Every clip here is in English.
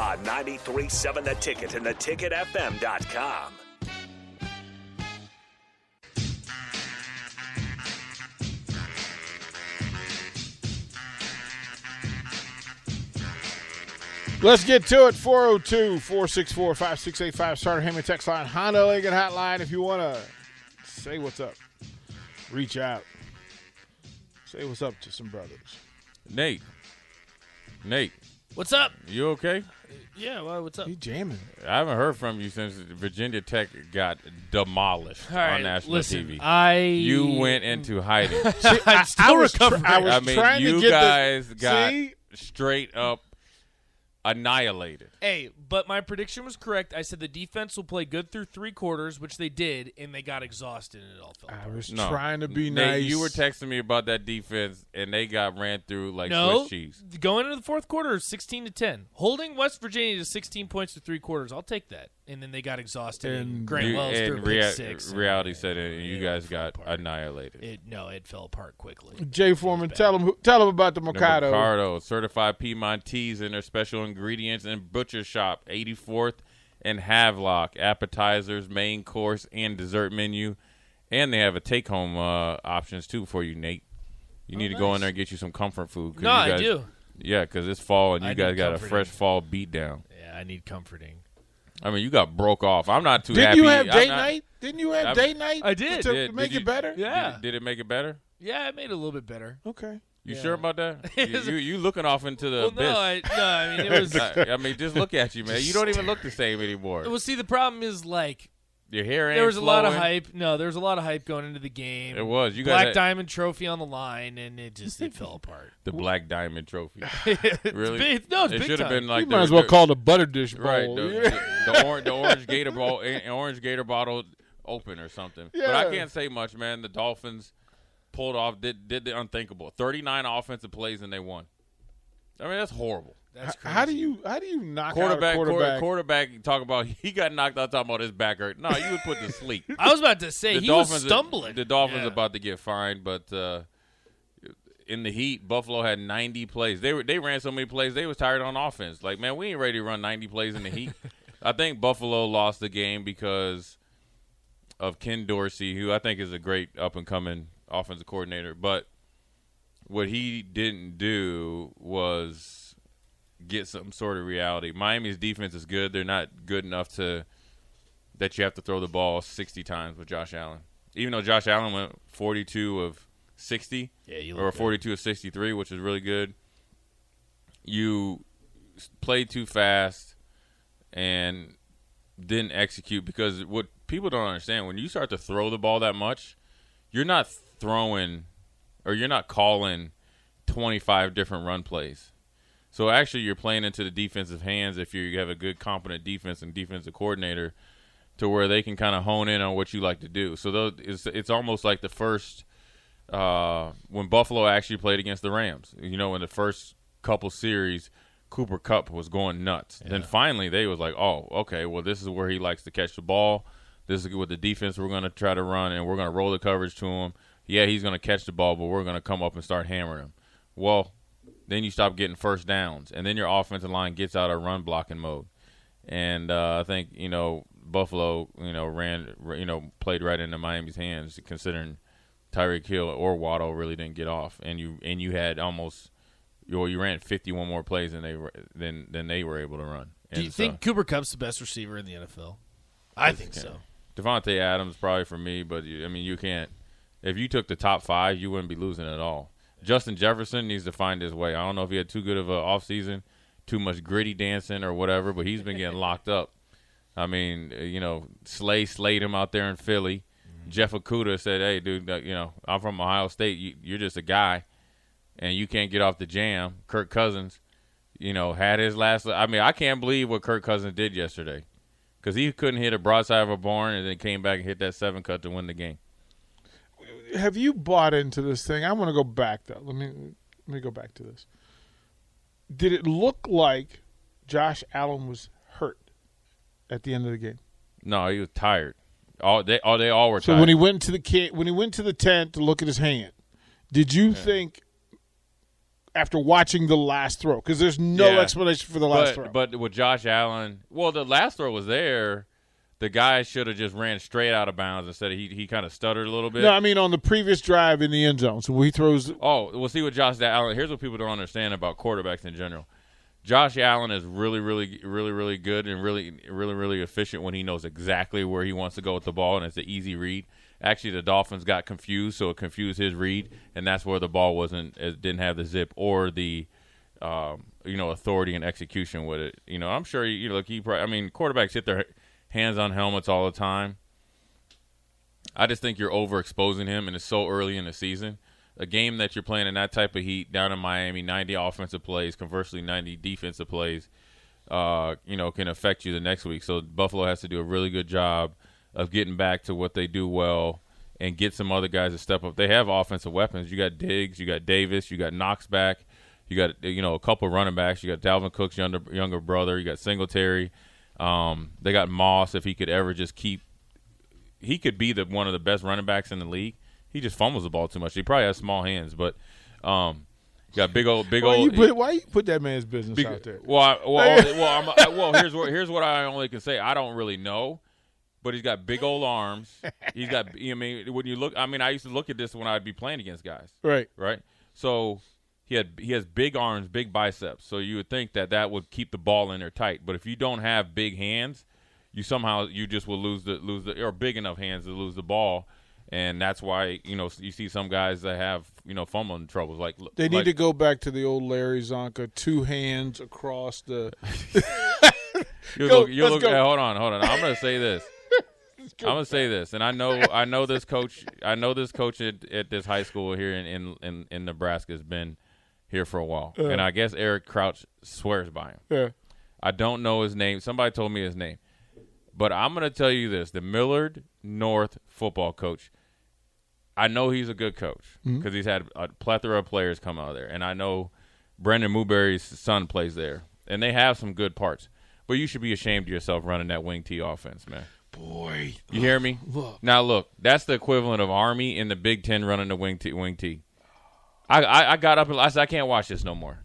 On 93.7 The Ticket and theticketfm.com. Let's get to it. 402 464 5685. Starter Hammond text line. Honda Lincoln hotline. If you want to say what's up, reach out. Say what's up to some brothers. Nate. Nate, What's up? you okay? Yeah, well, what's up? He jamming. I haven't heard from you since Virginia Tech got demolished All right, on national listen, TV. I you went into hiding. I'm still I was, tr- recovering. I was I mean, trying you to get guys the, got See? straight up annihilated. hey, but my prediction was correct. I said the defense will play good through three quarters, which they did, and they got exhausted and it all fell apart. I apart. was No. trying to be Nate, nice. You were texting me about that defense, and they got ran through like no, Swiss cheese. going into the fourth quarter, sixteen to ten, holding West Virginia to sixteen points to three quarters. I'll take that. And then they got exhausted. And, And Grant You- Wells threw a and pick rea- six. and reality it- set in, and you it guys got apart. annihilated. It no, it fell apart quickly. Jay Foreman, tell him, tell him about the The Mercado. Mercado, certified Piedmontese and their special ingredients and butcher shop, 84th and Havelock, appetizers, main course, and dessert menu. And they have a take home uh, options too for you, Nate. You need to go in there and get you some comfort food. 'cause No, you I do. Yeah, because it's fall and you need guys got a fresh fall beat down. Yeah, I need comforting. I mean, you got broke off. I'm not too Didn't happy. you have I'm date not- night? Didn't you have I'm- date night? I did. To, Did- make did it better? Yeah. Did, did it make it better? Yeah, it made it a little bit better. Okay. You Yeah. sure about that? you, you you looking off into the Well, abyss. no, I, no, I mean it was. I, I mean, just look at you, man. You don't even look the same anymore. well, see, the problem is like Your hair ain't there was a lot of hype. No, there was a lot of hype going into the game. It was. You guys Black had- Diamond Trophy on the line, and it just it fell apart. The Black Diamond Trophy. It's Really? big- no, it's it should have been like You the, might as well the- call it a butter dish bowl. right the, the, the, orange, the orange gator ball, eh, orange gator bottle open or something. But I can't say much, man. The Dolphins pulled off, did did the unthinkable. Thirty nine offensive plays and they won. I mean, that's horrible. That's crazy. How do you how do you knock Quarterback, out a quarterback, quarterback? quarterback. Talk about he got knocked out. Talking about his back hurt. No, you would put to sleep. I was about to say the he Dolphins, was stumbling. The Dolphins Yeah. about to get fined, but uh, in the heat, Buffalo had 90 plays. They were they ran so many plays they was tired on offense. Like man, we ain't ready to run 90 plays in the heat. I think Buffalo lost the game because of Ken Dorsey, who I think is a great up and coming offensive coordinator, but what he didn't do was get some sort of reality. Miami's defense is good. They're not good enough to that you have to throw the ball 60 times with Josh Allen. Even though Josh Allen went 42 of 60 Yeah, you or look good. 42 of 63, which is really good. You played too fast and didn't execute because what people don't understand when you start to throw the ball that much, you're not throwing or you're not calling 25 different run plays. So actually, you're playing into the defensive hands if you have a good, competent defense and defensive coordinator, to where they can kind of hone in on what you like to do. So those, it's it's almost like the first uh, when Buffalo actually played against the Rams. You know, in the first couple series, Cooper Kupp was going nuts. Then finally they was like, oh, okay, well this is where he likes to catch the ball. This is what the defense we're going to try to run, and we're going to roll the coverage to him. Yeah, he's going to catch the ball, but we're going to come up and start hammering him. Well, then you stop getting first downs, and then your offensive line gets out of run blocking mode. And uh, I think you know Buffalo, you know, ran, you know, played right into Miami's hands, considering Tyreek Hill or Waddle really didn't get off, and you and you had almost, you you ran 51 more plays than they were than than they were able to run. Do you so- think Cooper Kupp's the best receiver in the NFL? I think so. Davante Adams probably for me, but you, I mean you can't. If you took the top five, you wouldn't be losing at all. Justin Jefferson needs to find his way. I don't know if he had too good of an off season, too much gritty dancing or whatever, but he's been getting locked up. I mean, you know, Slay slayed him out there in Philly. Mm-hmm. Jeff Okudah said, "Hey, dude, you know, I'm from Ohio State. You, you're just a guy, and you can't get off the jam." Kirk Cousins, you know, had his last. I mean, I can't believe what Kirk Cousins did yesterday because he couldn't hit a broadside of a barn and then came back and hit that seven cut to win the game. Have you bought into this thing? I want to go back though. Let me let me go back to this. Did it look like Josh Allen was hurt at the end of the game? No, he was tired. All they, all they all were tired. So tired. when he went to the ca- when he went to the tent to look at his hand, did you think after watching the last throw because there's no Yeah. explanation for the last throw? but, but with Josh Allen, well, the last throw was there. The guy should have just ran straight out of bounds instead of he he kind of stuttered a little bit. no, I mean on the previous drive in the end zone. So he throws. Oh, we'll see what Josh Allen. Here's what people don't understand about quarterbacks in general. Josh Allen is really, really, really, really good and really, really, really efficient when he knows exactly where he wants to go with the ball, and it's an easy read. Actually, the Dolphins got confused, so it confused his read, and that's where the ball wasn't, it didn't have the zip or the, um, you know, authority and execution with it. You know, I'm sure you look. He, probably, I mean, quarterbacks hit their hands on helmets all the time. I just think you're overexposing him, and it's so early in the season. A game that you're playing in that type of heat down in Miami, 90 offensive plays, conversely 90 defensive plays, uh, you know, can affect you the next week. So Buffalo has to do a really good job of getting back to what they do well and get some other guys to step up. They have offensive weapons. You got Diggs, you got Davis, you got Knox back, you got you know a couple running backs. You got Dalvin Cook's younger younger brother. You got Singletary. Um, they got Moss if he could ever just keep he could be the one of the best running backs in the league. He just fumbles the ball too much. He probably has small hands, but um, got big old big Why old. you put why you put that man's business big- out there? well, I, well, well, I'm, I, well. Here's what here's what I only can say. I don't really know, but he's got big old arms. He's got. I mean, when you look, I mean, I used to look at this when I'd be playing against guys Right. right? So he had he has big arms, big biceps. So you would think that that would keep the ball in there tight. But if you don't have big hands, you somehow you just will lose the lose the or big enough hands to lose the ball. And that's why you know you see some guys that have you know fumbling troubles. Like They need like- to go back to the old Larry Csonka, two hands across the. You look, you look, hey, hold on, hold on. I'm gonna say this. I'm gonna say this, and I know I know this coach. I know this coach at, at this high school here in, in, in, in Nebraska has been here for a while, and I guess Eric Crouch swears by him. Yeah. I don't know his name. Somebody told me his name. But I'm going to tell you this the Millard North football coach, I know he's a good coach mm-hmm. because he's had a plethora of players come out of there. And I know Brendan Mooberry's son plays there. And they have some good parts. But you should be ashamed of yourself running that wing T offense, man. Boy. You hear me? Look. Now look, that's the equivalent of Army in the Big Ten running the wing T. Wing T. I, I I got up and I said I can't watch this no more.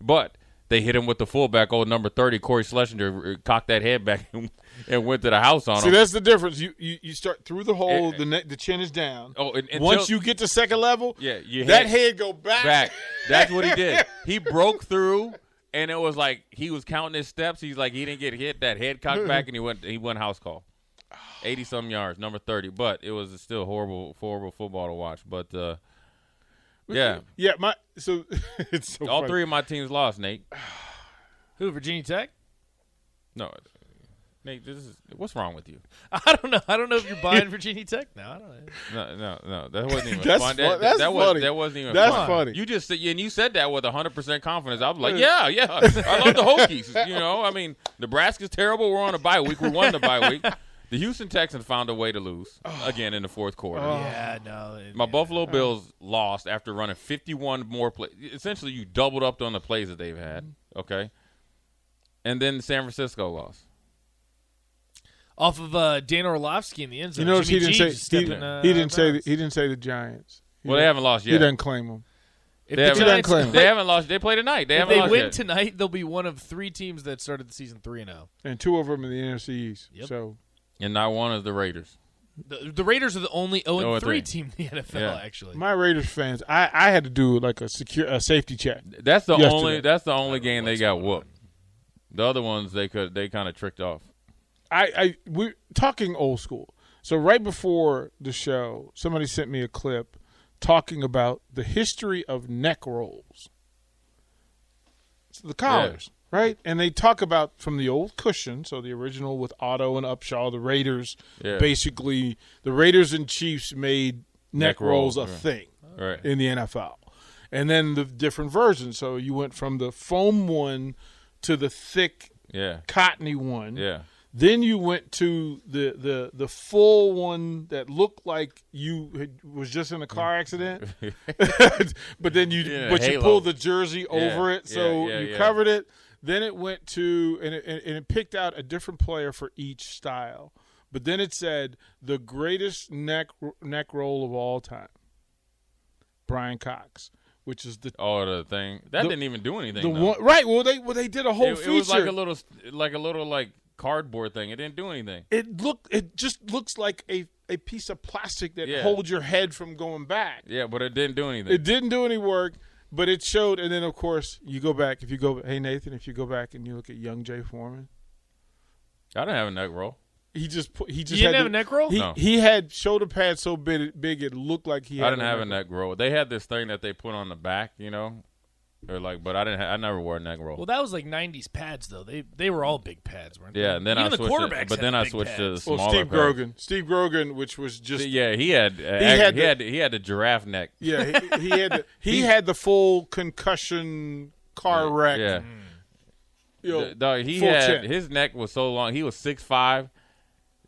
But they hit him with the fullback, old number thirty, Corey Schlesinger, uh, cocked that head back and, and went to the house on See, him. See, that's the difference. You you, you start through the hole. Eh, the ne- the chin is down. Oh, and- until- once you get to second level, Yeah, that hit- head go back. back. That's what he did. He broke through, and it was like he was counting his steps. He's like he didn't get hit. That head cocked back, and he went he went house call, eighty some yards, number thirty. But it was still horrible, horrible football to watch. But uh, yeah, Yeah, my so it's so all funny. three of my teams lost. Nate, Who Virginia Tech? no, uh, Nate, this is what's wrong with you? I don't know. I don't know if you're buying Virginia Tech now. I don't know. No, no, no. That wasn't even That's fun. fu- That, that's that was, funny. That wasn't even That's fun. funny. You just said, and you said that with 100% confidence. I was like, yeah, yeah. I love the Hokies. You know, I mean, Nebraska's terrible. We're on a bye week. We won the bye week. The Houston Texans found a way to lose again in the fourth quarter. Yeah, no. My yeah. Buffalo Bills lost after running 51 more plays. Essentially, you doubled up on the plays that they've had Okay. And then San Francisco lost. Off of uh, Dan Orlovsky in the end zone. You zone. notice he didn't G say just he, stepping, uh, he didn't say the, he didn't say the Giants. He Well, they didn't- haven't lost yet. He yet. doesn't claim them. If They the haven't, Giants, claim they haven't lost. They play tonight. They if haven't they lost win yet. tonight, they'll be one of three teams that started the season three and oh. zero. and two of them in the NFC East. Yep. So and not one is the Raiders. The, the Raiders are the only zero and 0-3. team in the NFL. Yeah. Actually, my Raiders fans, I, I had to do like a secure a safety check. That's the Yesterday. only. That's the only game they got whooped. The other ones they could. They kind of tricked off. I, I we're talking old school. So right before the show, somebody sent me a clip talking about the history of neck rolls. It's the collars, right? And they talk about from the old cushion, so the original with Otto and Upshaw, the Raiders. Yeah. Basically, the Raiders and Chiefs made neck, Neck rolls, rolls, a right. thing Right. in the NFL. And then the different versions. So you went from the foam one to the thick Yeah. cottony one. Yeah. Then you went to the the the full one that looked like you had, was just in a car accident, but then you Yeah, but you pulled the jersey over it, so you covered it. Then it went to and it, and it picked out a different player for each style. But then it said the greatest neck neck roll of all time, Bryan Cox, which is the Oh, the thing that The- didn't even do anything. the one right. Well, they well they did a whole it, feature. it was like a little, like a little like cardboard thing. It didn't do anything. it looked it just looks like a, a piece of plastic that Yeah. holds your head from going back. Yeah, but it didn't do anything. It didn't do any work, but it showed. And then of course you go back. If you go, hey Nathan, if you go back and you look at young Jay Foreman, I didn't have a neck roll. he just put he just You didn't had have the- a neck roll? He No. he had shoulder pads so big, big it looked like he. Had I didn't have a neck roll. They had this thing that they put on the back, you know, or like, but I didn't. Ha- I never wore a neck roll. well, that was like '90s pads though. They they were all big pads, weren't they? yeah, and then Even I the switched. quarterbacks To, but had then I big switched to the pads. smaller. Well, Steve pads. Grogan, Steve Grogan, which was just Yeah, he had. Uh, He he had had. the- He had. He had the giraffe neck. yeah he, he had the, he had the full concussion car wreck. Yeah. you know, The- dog, he full had chin. his neck was so long. He was six five,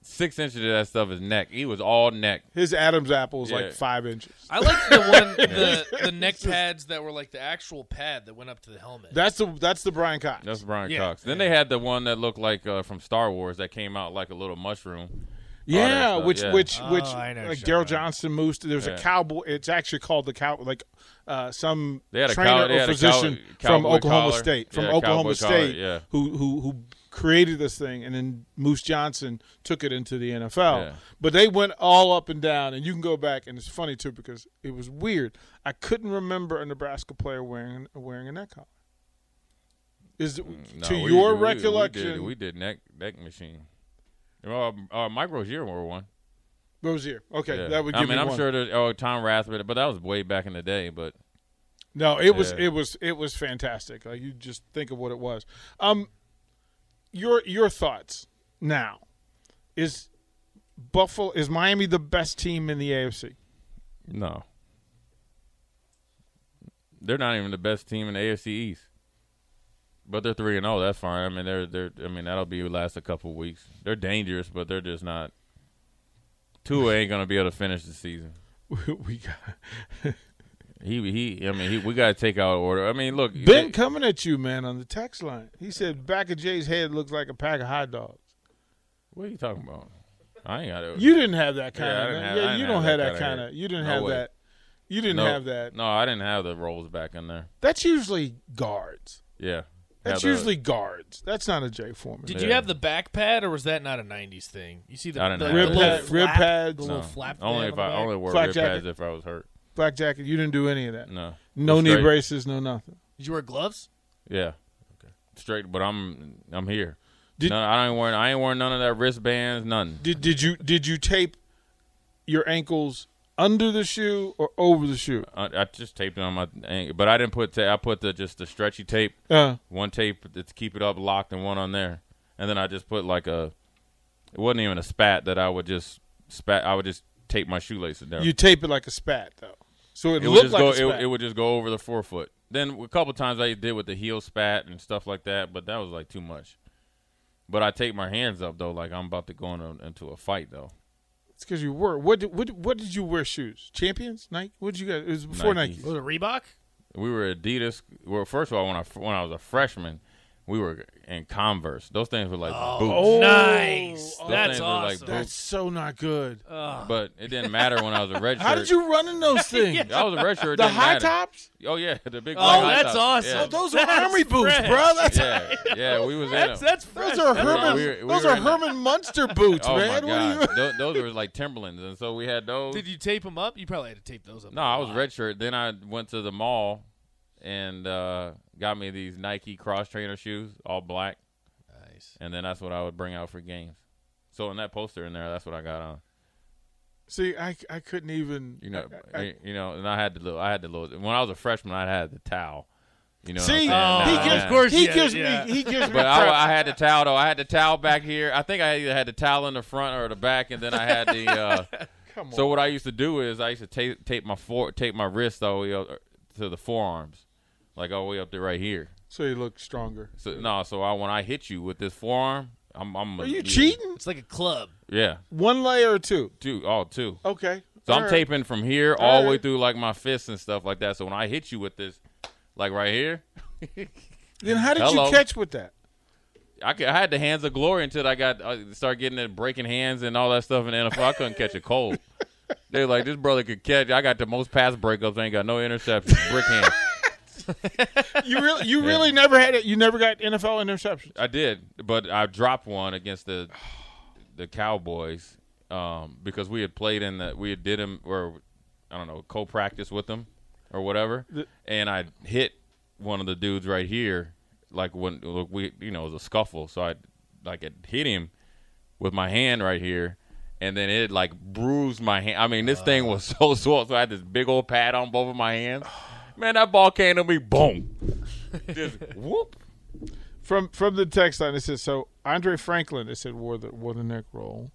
six inches of that stuff is neck. He was all neck. His Adam's apple was Yeah. like five inches. I like the one the the neck pads that were like the actual pad that went up to the helmet. That's the that's the Bryan Cox. That's Bryan Yeah. Cox. Then they had the one that looked like uh, from Star Wars that came out like a little mushroom. Yeah, stuff, which yeah. which Oh, which I know like what you're Daryl talking about. Johnston moose. There's a cowboy. It's actually called the cow. Like uh, some They had a trainer cow- they or had a physician cow- from cowboy Oklahoma collar. State, from Yeah, Oklahoma cowboy State, collar, yeah. who who who created this thing, and then Moose Johnston took it into the NFL. Yeah. But they went all up and down, and you can go back, and it's funny too because it was weird. I couldn't remember a Nebraska player wearing wearing a neck collar. Is it, Mm, No, to we- your we- we recollection? did, we did neck neck machine. Uh, uh, Mike Rozier wore one. Rozier. Okay, Yeah. that would I give mean, me I'm one. sure that oh Tom Rathman, but that was way back in the day. But No, it was Yeah. it was it was fantastic. Like you just think of what it was. Um, your your thoughts now is Buffalo is Miami the best team in the AFC? no, they're not even the best team in the AFC East. But they're three and zero. That's fine. I mean, they're they're. I mean, that'll be last a couple weeks. They're dangerous, but they're just not. Tua ain't gonna be able to finish the season. we got He he. I mean, he, we got to take out order. I mean, look, Ben they- coming at you, man, on the text line. He said back of Jay's head looks like a pack of hot dogs. What are you talking about? I ain't got it. You didn't have that kind Yeah, of. didn't Yeah, you didn't don't have have that that kinda of. You didn't No have way. that. You didn't no, have that. No, I didn't have the rolls back in there. That's usually guards. Yeah, That's Had the- usually guards. That's not a Jay Foreman. Did you have the back pad, or was that not a '90s thing? You see the, I didn't the, have the Rib pad- rib pads. the no. little flap. only if on I only back? wore Flak rib jacket? pads if I was hurt. Black jacket. You didn't do any of that. No, No knee straight. braces. No nothing. Did you wear gloves? Yeah, Okay. straight. But I'm I'm here. Did- no, I ain't wearing I ain't wearing none of that wristbands. None. Did did you did you tape your ankles under the shoe or over the shoe? I, I just taped it on my ankle, but I didn't put ta- I put the just the stretchy tape. Uh, One tape to keep it up locked, and one on there, and then I just put like a. It wasn't even a spat that I would just spat. I would just tape my shoelaces down. you tape it like a spat though, so it, it would looked just like go. a spat. It, it would just go over the forefoot. Then a couple times I did with the heel spat and stuff like that, but that was like too much. But I take my hands up though, like I'm about to go in- into a fight though. it's because you were. What did, what what did you wear shoes? Champions, Nike. What did you guys? It was before Nikes. Nike. Was it Reebok? We were Adidas. Well, first of all, when I when I was a freshman, we were in Converse. Those things were like boots. Oh, Nice. oh, That's things were like awesome. That's so not good. But it didn't matter when I was a red shirt. How did you run in those things? I was a red shirt. it The didn't high matter. tops? Oh yeah, the big. Oh, that's tops. awesome. Yeah. Oh, those are That's army boots, bro. That's yeah, yeah, we was in That's them. that's fresh. those are That's Herman. awesome. we were- we those are in the- Herman Munster boots, Oh man. my What are god, you? those, those were like Timberlands, and so we had those. Did you tape them up? You probably had to tape those up. No, I was lot. red shirt. Then I went to the mall and uh, got me these Nike cross trainer shoes, all black, Nice. and then that's what I would bring out for games. So in that poster in there, that's what I got on. See, I, I couldn't even. You know, I- I- you know, and I had the little, I had the little. When I was a freshman, I had the towel. You know, see. Oh, Nah, he yeah. gives, Of course he yeah, gives yeah. me, he gives me. But. I, I had the towel though. I had the towel back here. I think I either had the towel in the front or the back, and then I had the. Uh, Come on. so what I used to do is I used to tape tape my for, tape my wrist all the way up to the forearms, like all the way up to right here. so you look stronger. So no, so I when I hit you with this forearm, I'm. I'm Are you yeah. cheating? It's like a club. Yeah, One layer or two? two, all two. Okay. So All I'm right. taping from here All all the way through like my fists and stuff like that. So when I hit you with this, like right here, Then how did Hello. you catch with that? I, could, I had the hands of glory until I got uh, started getting it breaking hands and all that stuff in the NFL. I couldn't catch a cold. They're like, this brother could catch. I got the most pass breakups. Ain't got no interceptions. Brick hands. You really, you really never had it. You never got NFL interceptions. I did, but I dropped one against the the Cowboys um, because we had played in the we had did him or I don't know co practice with them or whatever, The- and I hit one of the dudes right here like when look, we you know it was a scuffle, so I like it hit him with my hand right here. And then it like bruised my hand. I mean, this thing was so sore. So I had this big old pad on both of my hands. Man, that ball came to me, boom, just whoop. From from the text line, it says so. Andre Franklin, it said wore the wore the neck roll.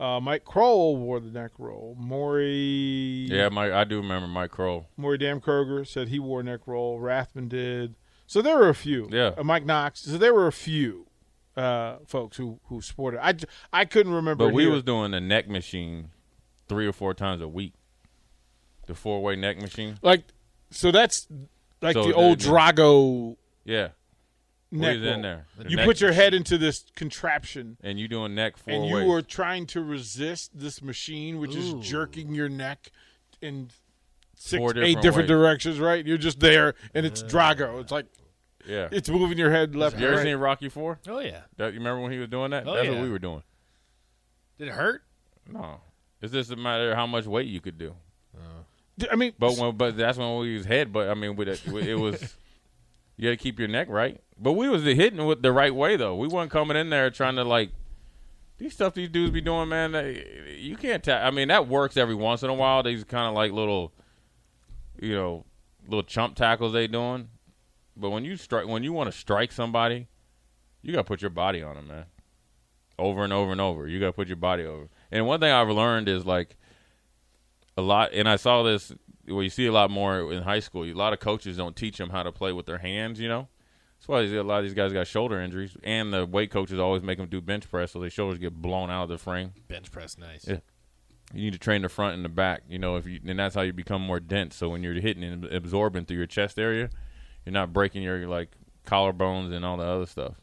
Uh, Mike Kroll wore the neck roll. Maury, Yeah, Mike, I do remember Mike Kroll. Maury Dam Kroger said he wore neck roll. Rathman did. So there were a few. Yeah. Uh, Mike Knox. So there were a few uh, folks who who sported. I, j- I couldn't remember. But we here. was doing the neck machine three or four times a week. The four way neck machine. like so that's like So the the- old the- Drago Yeah. We neck was roll. in there. The You neck put your head into this contraption. and you're doing neck four and you ways. were trying to resist this machine, which Ooh. is jerking your neck in six, Four eight different different ways. directions. Right? You're just there, and it's Drago. It's like yeah. it's moving your head left. you and ever right. seen Rocky Four? Oh yeah. That, you remember when he was doing that? Oh, That's yeah. what we were doing. Did it hurt? No. It's just a matter of how much weight you could do. I mean, But when, but that's when we use head. But I mean, with it, it was you got to keep your neck right. But we was hitting with the right way though. We weren't coming in there trying to like these stuff these dudes be doing, man. They, you can't. Ta- I mean, that works every once in a while. These kind of like little, you know, little chump tackles they doing. But when you strike, when you want to strike somebody, you got to put your body on them, man. Over and over and over. You got to put your body over. And one thing I've learned is like a lot, and I saw this. Well, you see a lot more in high school. A lot of coaches don't teach them how to play with their hands. You know, that's why a lot of these guys got shoulder injuries, and the weight coaches always make them do bench press, so their shoulders get blown out of the frame. Bench press, nice. Yeah. You need to train the front and the back. You know, if you and that's how you become more dense. So when you're hitting and absorbing through your chest area, you're not breaking your like collarbones and all the other stuff.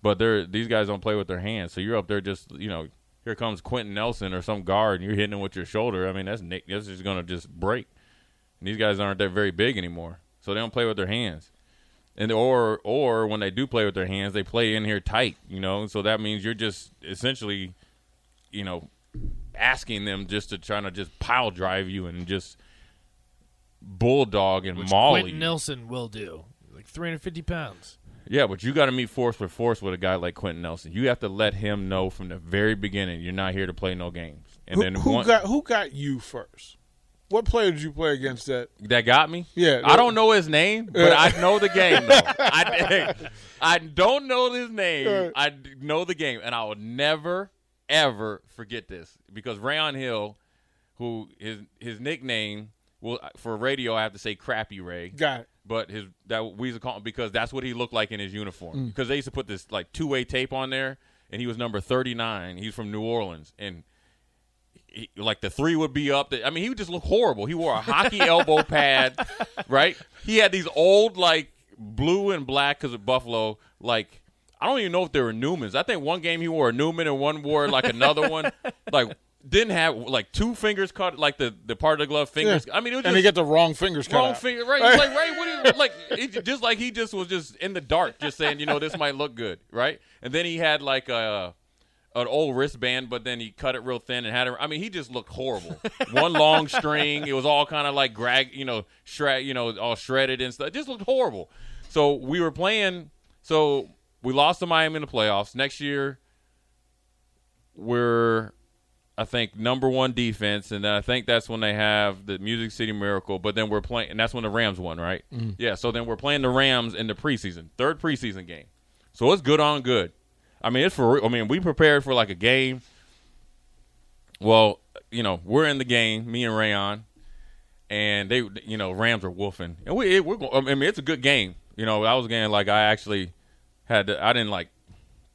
But they're these guys don't play with their hands, so you're up there just you know. Here comes Quenton Nelson or some guard, and you're hitting him with your shoulder. I mean, that's Nick. That's just gonna just break. And these guys aren't that very big anymore, so they don't play with their hands. And or or when they do play with their hands, they play in here tight. You know, so that means you're just essentially, you know, asking them just to try to just pile drive you and just bulldog and Which maul Quenton you. Nelson will do. Like 350 pounds. Yeah, but you got to meet force with force with a guy like Quenton Nelson. You have to let him know from the very beginning you're not here to play no games. And who, then who one, got who got you first? What player did you play against that? that got me. Yeah, I don't know his name, but. I know the game. Though. I, I don't know his name. I know the game, and I will never ever forget this because Raion Hill, who his his nickname will for radio I have to say Crappy Ray. Got it. But his that we used to call him because that's what he looked like in his uniform. Mm. Because they used to put this like two way tape on there, and he was number thirty nine. He's from New Orleans, and he, like the three would be up. I mean, he would just look horrible. He wore a hockey elbow pad, right? He had these old like blue and black because of Buffalo. Like I don't even know if they were Newmans. I think one game he wore a Newman and one wore like another one. Like didn't have like two fingers cut, like the the part of the glove fingers. Yeah. I mean, it was and he got the wrong fingers cut wrong finger. Right? It's like right, what is, like it, just like he just was just in the dark, just saying, you know, this might look good, right? And then he had like a an old wristband, but then he cut it real thin and had it. I mean, he just looked horrible. One long string. It was all kind of like grag, you know, shred, you know, all shredded and stuff. It just looked horrible. So we were playing. So we lost to Miami in the playoffs. Next year, we're I think number one defense, and then I think that's when they have the Music City Miracle. But then we're playing, and that's when the Rams won, right? Mm. Yeah. So then we're playing the Rams in the preseason, third preseason game. So it's good on good. I mean, it's for. real. I mean, we prepared for like a game. Well, you know, we're in the game, me and Raion, and they, you know, Rams are wolfing, and we, we're. I mean, it's a good game. You know, I was game like I actually had. To, I didn't like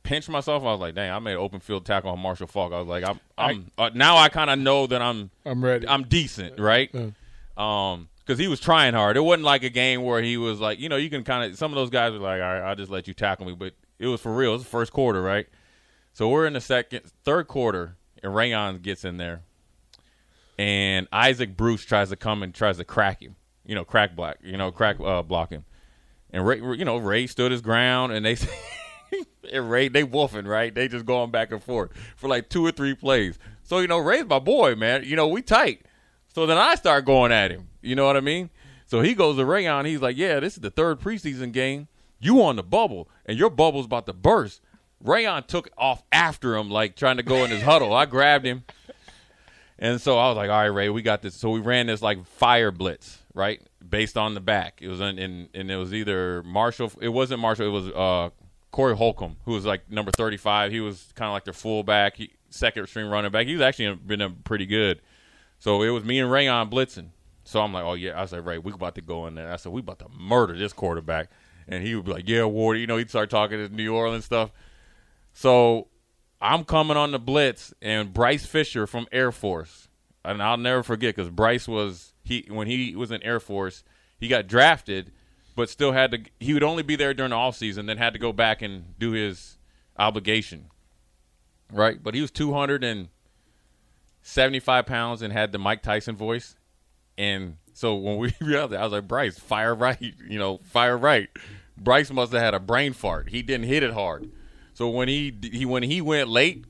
pinch myself. I was like, dang, I made an open field tackle on Marshall Faulk. I was like, I'm, I'm uh, now I kind of know that I'm, I'm ready. I'm decent, right? Um, because he was trying hard. It wasn't like a game where he was like, you know, you can kind of. Some of those guys were like, all right, I'll just let you tackle me, but it was for real. It was the first quarter, right? So we're in the second, third quarter, and Raion gets in there, and Isaac Bruce tries to come and tries to crack him. You know, crack block, You know, crack uh, block him. And Ray, you know, Ray stood his ground, and they and Ray they wolfing right. They just going back and forth for like two or three plays. So you know, Ray's my boy, man. You know, we tight. So then I start going at him. You know what I mean? So he goes to Raion. He's like, "Yeah, this is the third preseason game. You on the bubble, and your bubble's about to burst." Raion took off after him, like trying to go in his huddle. I grabbed him, and so I was like, "All right, Ray, we got this." So we ran this like fire blitz, right, based on the back. It was in, in and it was either Marshall. It wasn't Marshall. It was uh, Corey Holcomb, who was like number thirty-five. He was kind of like their fullback, he, second string running back. He was actually been pretty good. So it was me and Raion blitzing. So I'm like, "Oh yeah," I said, "Ray, we about to go in there." I said, "We about to murder this quarterback," and he would be like, "Yeah, Ward," you know, he'd start talking to New Orleans stuff. So I'm coming on the blitz, and Bryce Fisher from Air Force, and I'll never forget because Bryce was he when he was in Air Force, he got drafted, but still had to. He would only be there during the off season, then had to go back and do his obligation, right? But he was 275 pounds and had the Mike Tyson voice, and so when we realized, I was like, Bryce, fire right, you know, fire right. Bryce must have had a brain fart. He didn't hit it hard. So when he he when he went late,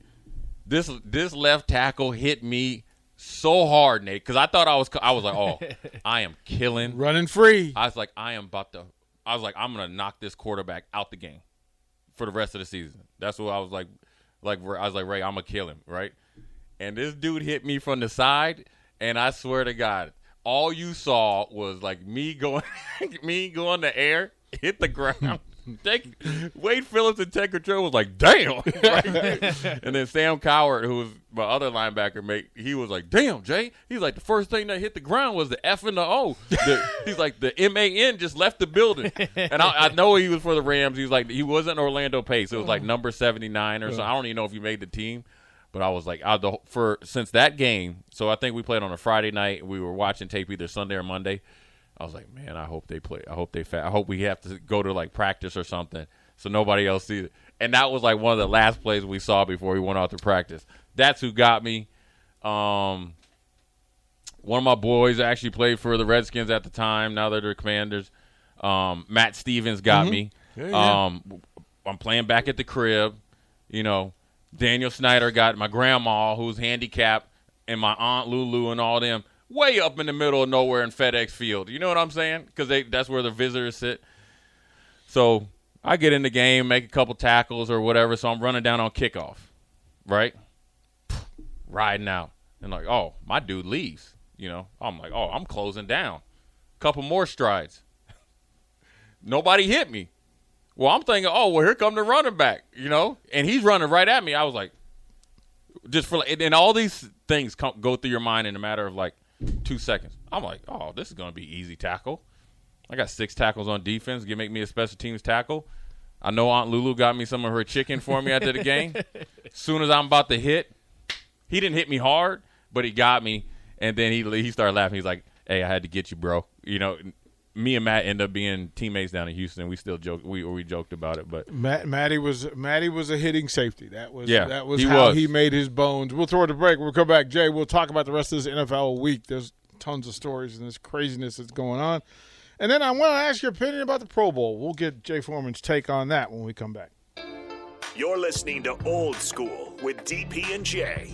this this left tackle hit me so hard, Nate, because I thought I was I was like, oh, I am killing. Running free. I was like, I am about to. I was like, I'm gonna knock this quarterback out the game for the rest of the season. That's what I was like. Like I was like, Ray, I'm gonna kill him, right? And this dude hit me from the side, and I swear to God, all you saw was like me going, me going the air, hit the ground. Take, Wade Phillips and Ted Cottrell was like, damn. Right? and then Sam Cowart, who was my other linebacker mate, he was like, damn, Jay. He's like, the first thing that hit the ground was the F and the O. The, he's like, the M A N just left the building. And I, I know he was for the Rams. He was like, he wasn't Orlando Pace. It was like number 79 or so. I don't even know if he made the team. But I was like, I, the, for since that game, so I think we played on a Friday night. We were watching tape either Sunday or Monday. I was like, man, I hope they play. I hope they. Fa- I hope we have to go to like practice or something, so nobody else sees it. And that was like one of the last plays we saw before we went out to practice. That's who got me. Um, one of my boys actually played for the Redskins at the time. Now they're the Commanders. Um, Matt Stevens got me. Um, I'm playing back at the crib. You know, Daniel Snyder got my grandma who's handicapped, and my aunt Lulu and all them way up in the middle of nowhere in FedEx Field. You know what I'm saying? Because that's where the visitors sit. So I get in the game, make a couple tackles or whatever. So I'm running down on kickoff, right? Riding out, and like, oh, my dude leaves. You know, I'm like, oh, I'm closing down. Couple more strides. Nobody hit me. Well, I'm thinking, oh, well, here come the running back, you know, and he's running right at me. I was like, just for, and all these things come, go through your mind in a matter of like two seconds. I'm like, oh, this is gonna be easy tackle. I got six tackles on defense. Give make me a special teams tackle. I know Aunt Lulu got me some of her chicken for me after the game. As soon as I'm about to hit, he didn't hit me hard, but he got me. And then he he started laughing. He's like, "Hey, I had to get you, bro." You know, me and Matt end up being teammates down in Houston. We still joke we we joked about it, but Matt, Matty was Matty was a hitting safety. That was Yeah, that was he how was. he made his bones. We'll throw it a break. We'll come back, Jay. We'll talk about the rest of this NFL week. There's tons of stories and this craziness that's going on. And then I want to ask your opinion about the Pro Bowl. We'll get Jay Foreman's take on that when we come back. You're listening to Old School with DP and J.